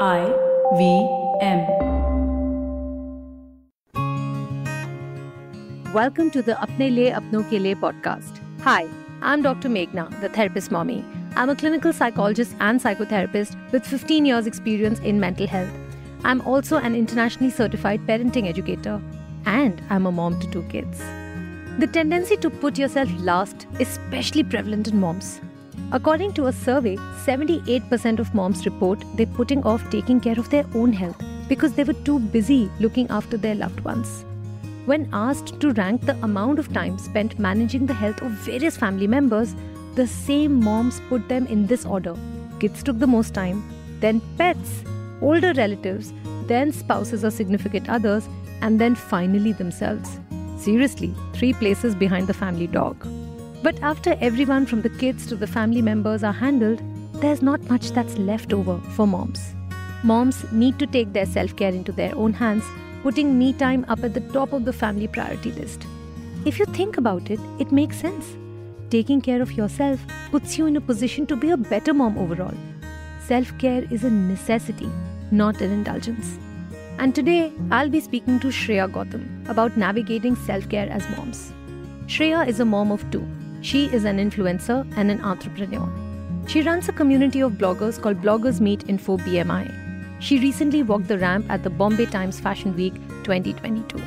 I V M. Welcome to the Apne Liye Apno Ke podcast. Hi, I'm Dr. Meghna, the therapist mommy. I'm a clinical psychologist and psychotherapist with 15 years experience in mental health. I'm also an internationally certified parenting educator and I'm a mom to two kids. The tendency to put yourself last is especially prevalent in moms. According to a survey, 78% of moms report they're putting off taking care of their own health because they were too busy looking after their loved ones. When asked to rank the amount of time spent managing the health of various family members, the same moms put them in this order kids took the most time, then pets, older relatives, then spouses or significant others, and then finally themselves. Seriously, three places behind the family dog. But after everyone from the kids to the family members are handled, there's not much that's left over for moms. Moms need to take their self care into their own hands, putting me time up at the top of the family priority list. If you think about it, it makes sense. Taking care of yourself puts you in a position to be a better mom overall. Self care is a necessity, not an indulgence. And today, I'll be speaking to Shreya Gautam about navigating self care as moms. Shreya is a mom of two she is an influencer and an entrepreneur. She runs a community of bloggers called Bloggers Meet Info BMI. She recently walked the ramp at the Bombay Times Fashion Week 2022.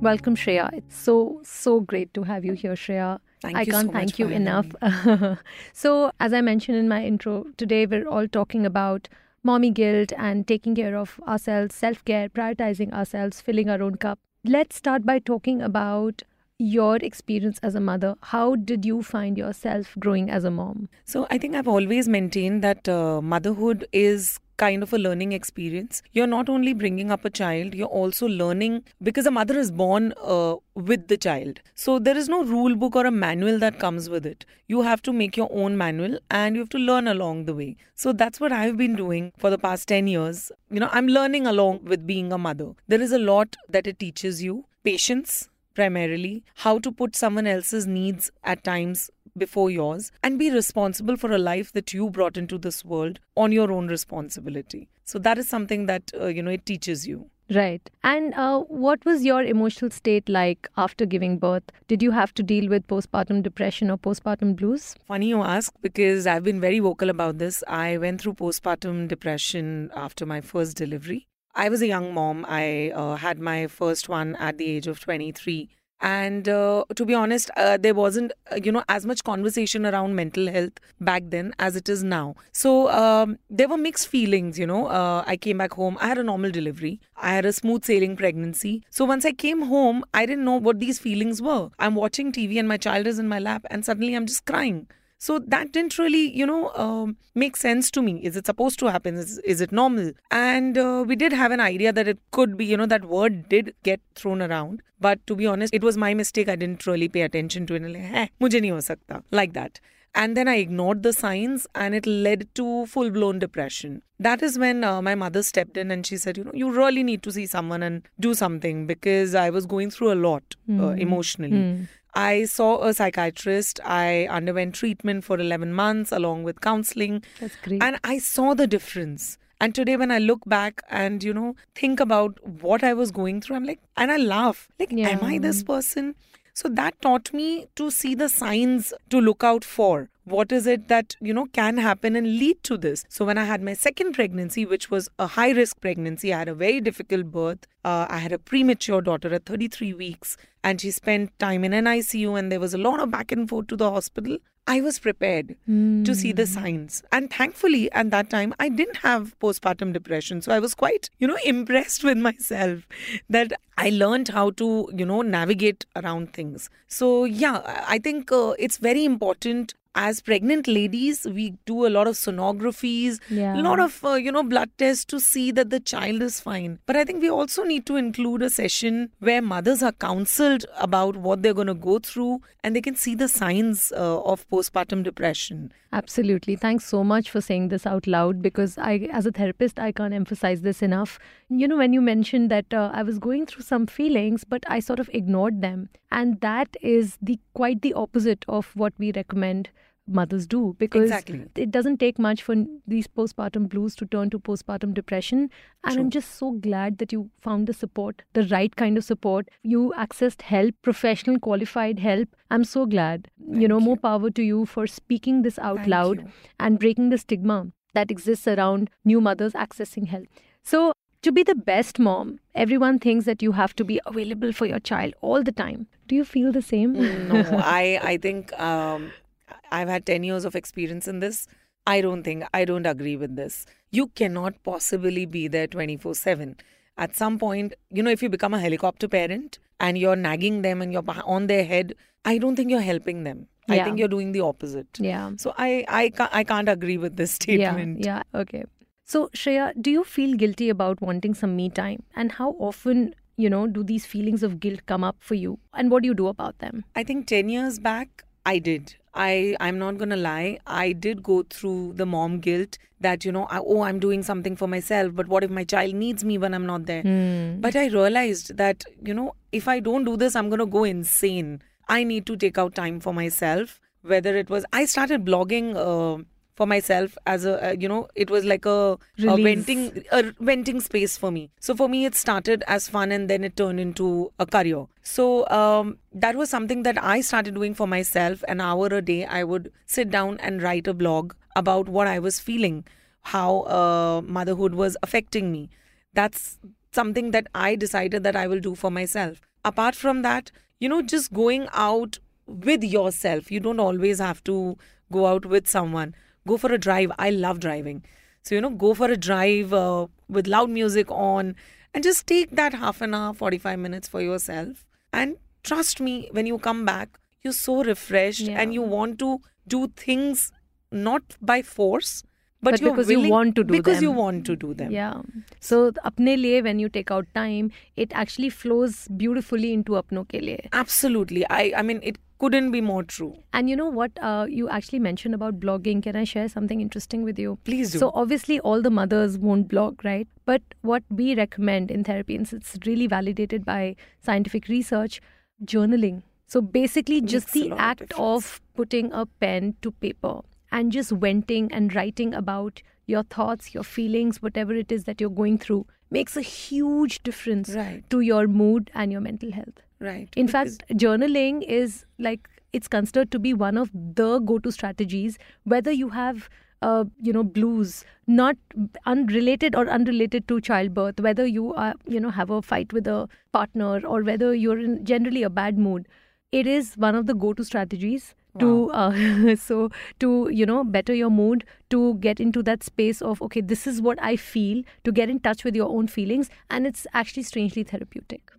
Welcome, Shreya. It's so, so great to have you here, Shreya. Thank I can't so thank you enough. so, as I mentioned in my intro, today we're all talking about mommy guilt and taking care of ourselves, self care, prioritizing ourselves, filling our own cup. Let's start by talking about your experience as a mother. How did you find yourself growing as a mom? So I think I've always maintained that uh, motherhood is kind of a learning experience. You're not only bringing up a child, you're also learning because a mother is born uh, with the child. So there is no rule book or a manual that comes with it. You have to make your own manual and you have to learn along the way. So that's what I've been doing for the past 10 years. You know, I'm learning along with being a mother. There is a lot that it teaches you patience, primarily, how to put someone else's needs at times before yours, and be responsible for a life that you brought into this world on your own responsibility. So that is something that, uh, you know, it teaches you. Right. And uh, what was your emotional state like after giving birth? Did you have to deal with postpartum depression or postpartum blues? Funny you ask because I've been very vocal about this. I went through postpartum depression after my first delivery. I was a young mom. I uh, had my first one at the age of 23. And uh, to be honest, uh, there wasn't, uh, you know, as much conversation around mental health back then as it is now. So um, there were mixed feelings, you know. Uh, I came back home. I had a normal delivery. I had a smooth sailing pregnancy. So once I came home, I didn't know what these feelings were. I'm watching TV and my child is in my lap, and suddenly I'm just crying. So that didn't really, you know, um, make sense to me. Is it supposed to happen? Is, is it normal? And uh, we did have an idea that it could be, you know, that word did get thrown around. But to be honest, it was my mistake. I didn't really pay attention to it. Like, hey, mujhe nahi ho sakta. Like that. And then I ignored the signs and it led to full blown depression. That is when uh, my mother stepped in and she said, You know, you really need to see someone and do something because I was going through a lot mm. uh, emotionally. Mm. I saw a psychiatrist. I underwent treatment for 11 months along with counseling. That's great. And I saw the difference. And today, when I look back and, you know, think about what I was going through, I'm like, and I laugh. Like, yeah. am I this person? So that taught me to see the signs to look out for what is it that you know can happen and lead to this so when i had my second pregnancy which was a high risk pregnancy i had a very difficult birth uh, i had a premature daughter at 33 weeks and she spent time in an icu and there was a lot of back and forth to the hospital I was prepared mm. to see the hmm. signs. And thankfully, at that time, I didn't have postpartum depression. So I was quite, you know, impressed with myself that I learned how to, you know, navigate around things. So, yeah, I think uh, it's very important as pregnant ladies we do a lot of sonographies yeah. a lot of uh, you know blood tests to see that the child is fine. But i think we also need to include a session where mothers are counseled about what they're going to go through and they can see the signs uh, of postpartum depression. Absolutely. Thanks so much for saying this out loud because i as a therapist i can't emphasize this enough you know when you mentioned that uh, i was going through some feelings but i sort of ignored them and that is the quite the opposite of what we recommend mothers do because Exactly. it doesn't take much for these postpartum blues to turn to postpartum depression. And I'm just so glad that you found the support, the right kind of support. You accessed help, professional, qualified help. I'm so glad. you know, Thank more power to you for speaking this out Thank loud you. and breaking the stigma that exists around new mothers accessing help. So, to be the best mom, everyone thinks that you have to be available for your child all the time. Do you feel the same? no, I I think um, I've had ten years of experience in this. I don't think I don't agree with this. You cannot possibly be there twenty four seven. At some point, you know, if you become a helicopter parent and you're nagging them and you're on their head, I don't think you're helping them. I think you're doing the opposite. yeah. So I I can't, I can't agree with this statement. Yeah, yeah, okay. So, Shreya, do you feel guilty about wanting some me time? And how often, you know, do these feelings of guilt come up for you? And what do you do about them? I think 10 years back, I did. I, I'm not going to lie. I did go through the mom guilt that, you know, I, oh, I'm doing something for myself, but what if my child needs me when I'm not there? Hmm. But I realized that, you know, if I don't do this, I'm going to go insane. I need to take out time for myself. Whether it was, I started blogging uh, for myself as a, uh, you know, it was like a, a venting, a venting space for me. So for me, it started as fun and then it turned into a career. So um, that was something that I started doing for myself. An hour a day, I would sit down and write a blog about what I was feeling, how uh, motherhood was affecting me. That's something that I decided that I will do for myself. Apart from that, you know, just going out with yourself. You don't always have to go out with someone. Go for a drive. I love driving. So, you know, go for a drive uh, with loud music on and just take that half an hour, 45 minutes for yourself. And trust me, when you come back, you're so refreshed Yeah. and you want to do things not by force, but, But because you want to do because you them. want to do them. Yeah. So, apne liye, when you take out time, it actually flows beautifully into apno ke liye. Absolutely. I, I mean, it couldn't be more true. And you know what? Uh, you actually mentioned about blogging. Can I share something interesting with you? Please do. So obviously, all the mothers won't blog, right? But what we recommend in therapy, and it's really validated by scientific research, journaling. So basically, just the lot of act of putting a pen to paper and just venting and writing about your thoughts, your feelings, whatever it is that you're going through, makes a huge difference Right. to your mood and your mental health. right. In because- fact, journaling is like it's considered to be one of the go-to strategies. Whether you have, uh, you know, blues, not unrelated or unrelated to childbirth, whether you are, you know, have a fight with a partner, or whether you're in generally a bad mood, it is one of the go-to strategies to uh, so to you know better your mood to get into that space of okay this is what i feel to get in touch with your own feelings and it's actually strangely therapeutic.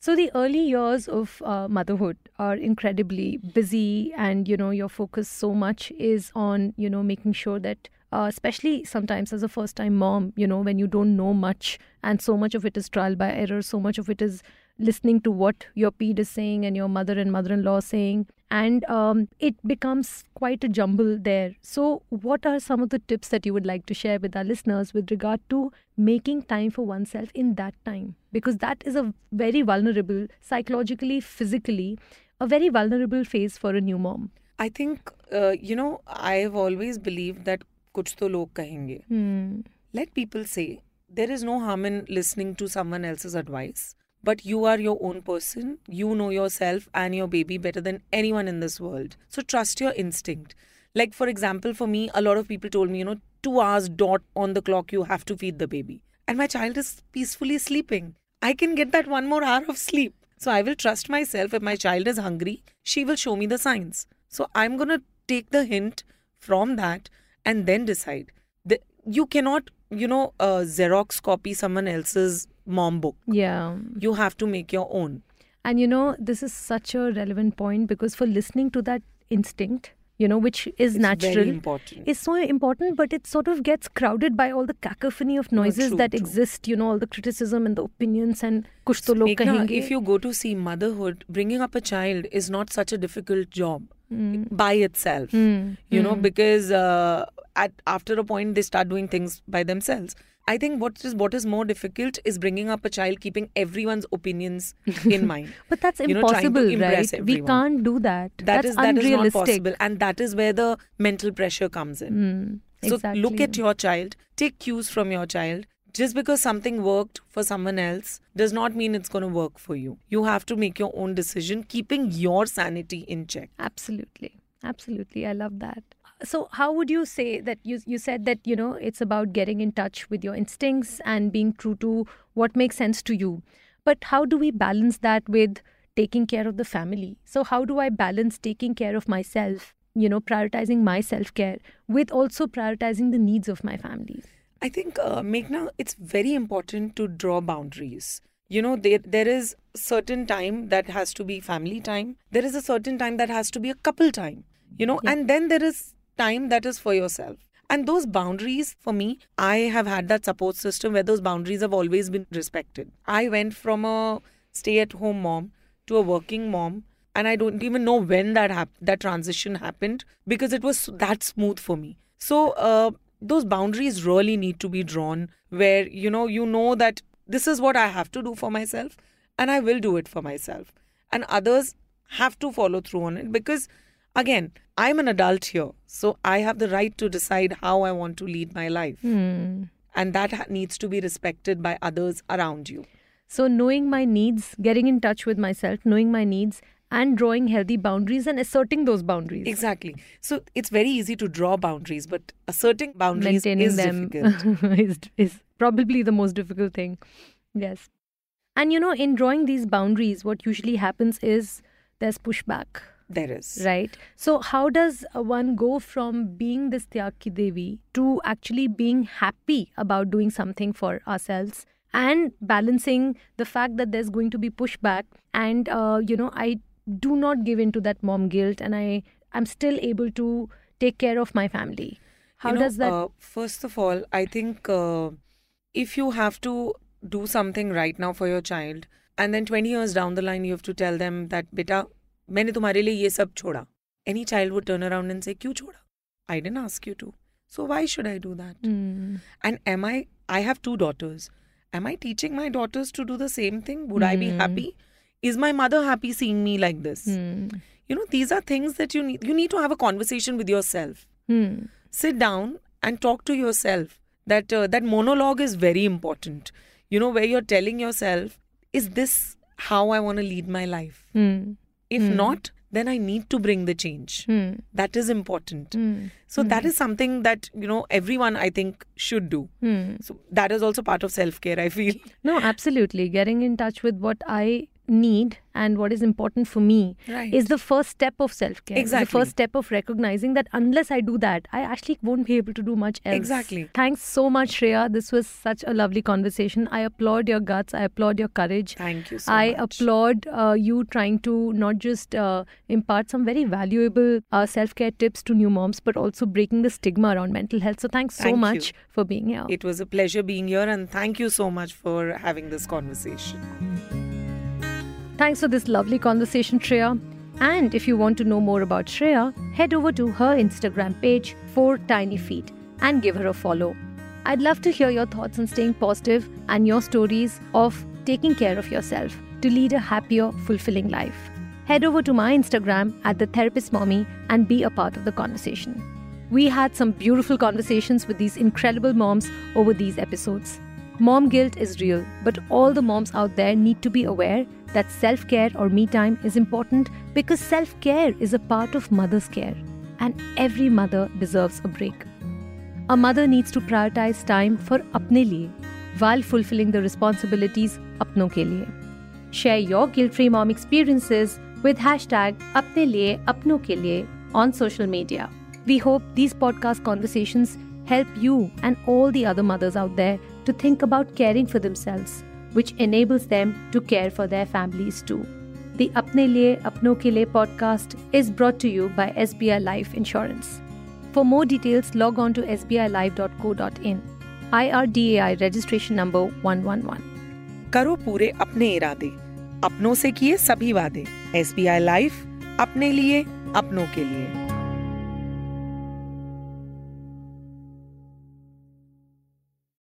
So the early years of uh, motherhood are incredibly busy, and you know your focus so much is on you know making sure that, uh, especially sometimes as a first-time mom, you know when you don't know much, and so much of it is trial by error, so much of it is listening to what your ped is saying and your mother and mother-in-law saying, and um, it becomes quite a jumble there. So, what are some of the tips that you would like to share with our listeners with regard to making time for oneself in that time? Because that is a very vulnerable, psychologically, physically, a very vulnerable phase for a new mom. I think, uh, you know, I've always believed that kuch to log kahenge. Hmm. Let people say. There is no harm in listening to someone else's advice. But you are your own person. You know yourself and your baby better than anyone in this world. So trust your instinct. Like, for example, for me, a lot of people told me, you know, two hours dot on the clock, you have to feed the baby. And my child is peacefully sleeping. I can get that one more hour of sleep. So I will trust myself. If my child is hungry, she will show me the signs. So I'm going to take the hint from that and then decide. The, you cannot, you know, uh, Xerox copy someone else's mom book. Yeah. You have to make your own. And you know, this is such a relevant point because for listening to that instinct, you know, which is It's natural, is so important, but it sort of gets crowded by all the cacophony of noises true, that true. exist, you know, all the criticism and the opinions and kuch to log kahenge. if you go to see motherhood, bringing up a child is not such a difficult job. Mm. by itself. Mm. You know, Mm. because uh, at after a point they start doing things by themselves. I think what is what is more difficult is bringing up a child, keeping everyone's opinions in mind. But that's you know, impossible, impress right? We can't do that. That that's is that is not unrealistic. possible, and that is where the mental pressure comes in. Mm, So exactly. look at your child, take cues from your child. Just because something worked for someone else does not mean it's going to work for you. You have to make your own decision, keeping your sanity in check. Absolutely. Absolutely. I love that. So how would you say that you you said that you know it's about getting in touch with your instincts and being true to what makes sense to you. But how do we balance that with taking care of the family? So how do I balance taking care of myself, you know, prioritizing my self-care with also prioritizing the needs of my family? I think, uh, Meghna, it's very important to draw boundaries. You know, there, there is certain time that has to be family time. There is a certain time that has to be a couple time. You know, Yeah. and then there is time that is for yourself. And those boundaries, for me, I have had that support system where those boundaries have always been respected. I went from a stay-at-home mom to a working mom, and I don't even know when that hap- that transition happened because it was that smooth for me. So uh, those boundaries really need to be drawn where you know you know that this is what I have to do for myself, and I will do it for myself, and others have to follow through on it because again i'm an adult here so i have the right to decide how i want to lead my life. Hmm. and that needs to be respected by others around you. So, knowing my needs, getting in touch with myself, knowing my needs, and drawing healthy boundaries and asserting those boundaries. exactly so it's very easy to draw boundaries but asserting boundaries Maintaining is them difficult is, is probably the most difficult thing. Yes. And you know, in drawing these boundaries, what usually happens is there's pushback, there is right? So, how does one go from being this Tyagi Devi to actually being happy about doing something for ourselves and balancing the fact that there's going to be pushback and, uh, you know, I do not give in to that mom guilt and I am still able to take care of my family. How You know, does that? uh, first of all i think uh, if you have to do something right now for your child and then 20 years down the line you have to tell them that beta मैंने तुम्हारे लिए ये सब छोड़ा any child would turn around and say क्यों छोड़ा i didn't ask you to so why should i do that Hmm. and am i i have two daughters am i teaching my daughters to do the same thing would i be Hmm. happy Is my mother happy seeing me like this? Hmm. you know these are things that you need you need to have a conversation with yourself. Hmm. sit down and talk to yourself that uh, that monologue is very important. You know where you're telling yourself is this how i want to lead my life? Hmm. if not then i need to bring the change. That is important. So that is something that you know everyone i think should do. So that is also part of self care i feel. No, absolutely. Getting in touch with what I need and what is important for me Right. is the first step of self care. The Exactly. first step of recognizing that unless I do that, I actually won't be able to do much else. Exactly. Thanks so much, Shreya. This was such a lovely conversation. I applaud your guts. I applaud your courage. thank you so I much applaud uh, you trying to not just uh, impart some very valuable uh, self care tips to new moms, but also breaking the stigma around mental health. So, thanks so Thank you. much for being here. it was a pleasure being here and thank you so much for having this conversation Thanks for this lovely conversation, Shreya. And if you want to know more about Shreya, head over to her Instagram page, Four Tiny Feet, and give her a follow. I'd love to hear your thoughts on staying positive and your stories of taking care of yourself to lead a happier, fulfilling life. Head over to my Instagram at the therapist mommy and be a part of the conversation. We had some beautiful conversations with these incredible moms over these episodes. Mom guilt is real, but all the moms out there need to be aware that self care or me time is important because self care is a part of mother's care, and every mother deserves a break. A mother needs to prioritize time for apne liye while fulfilling the responsibilities apnon ke liye. Share your guilt-free mom experiences with hashtag apne liye apno ke liye on social media. We hope these podcast conversations help you and all the other mothers out there to think about caring for themselves, which enables them to care for their families too. The Apne Liye Apno Ke Liye podcast is brought to you by SBI Life Insurance. For more details, log on to sbilife.co.in. IRDAI registration number 111. करो पूरे अपने इरादे अपनों से किए सभी वादे S B I life अपने लिए अपनों के लिए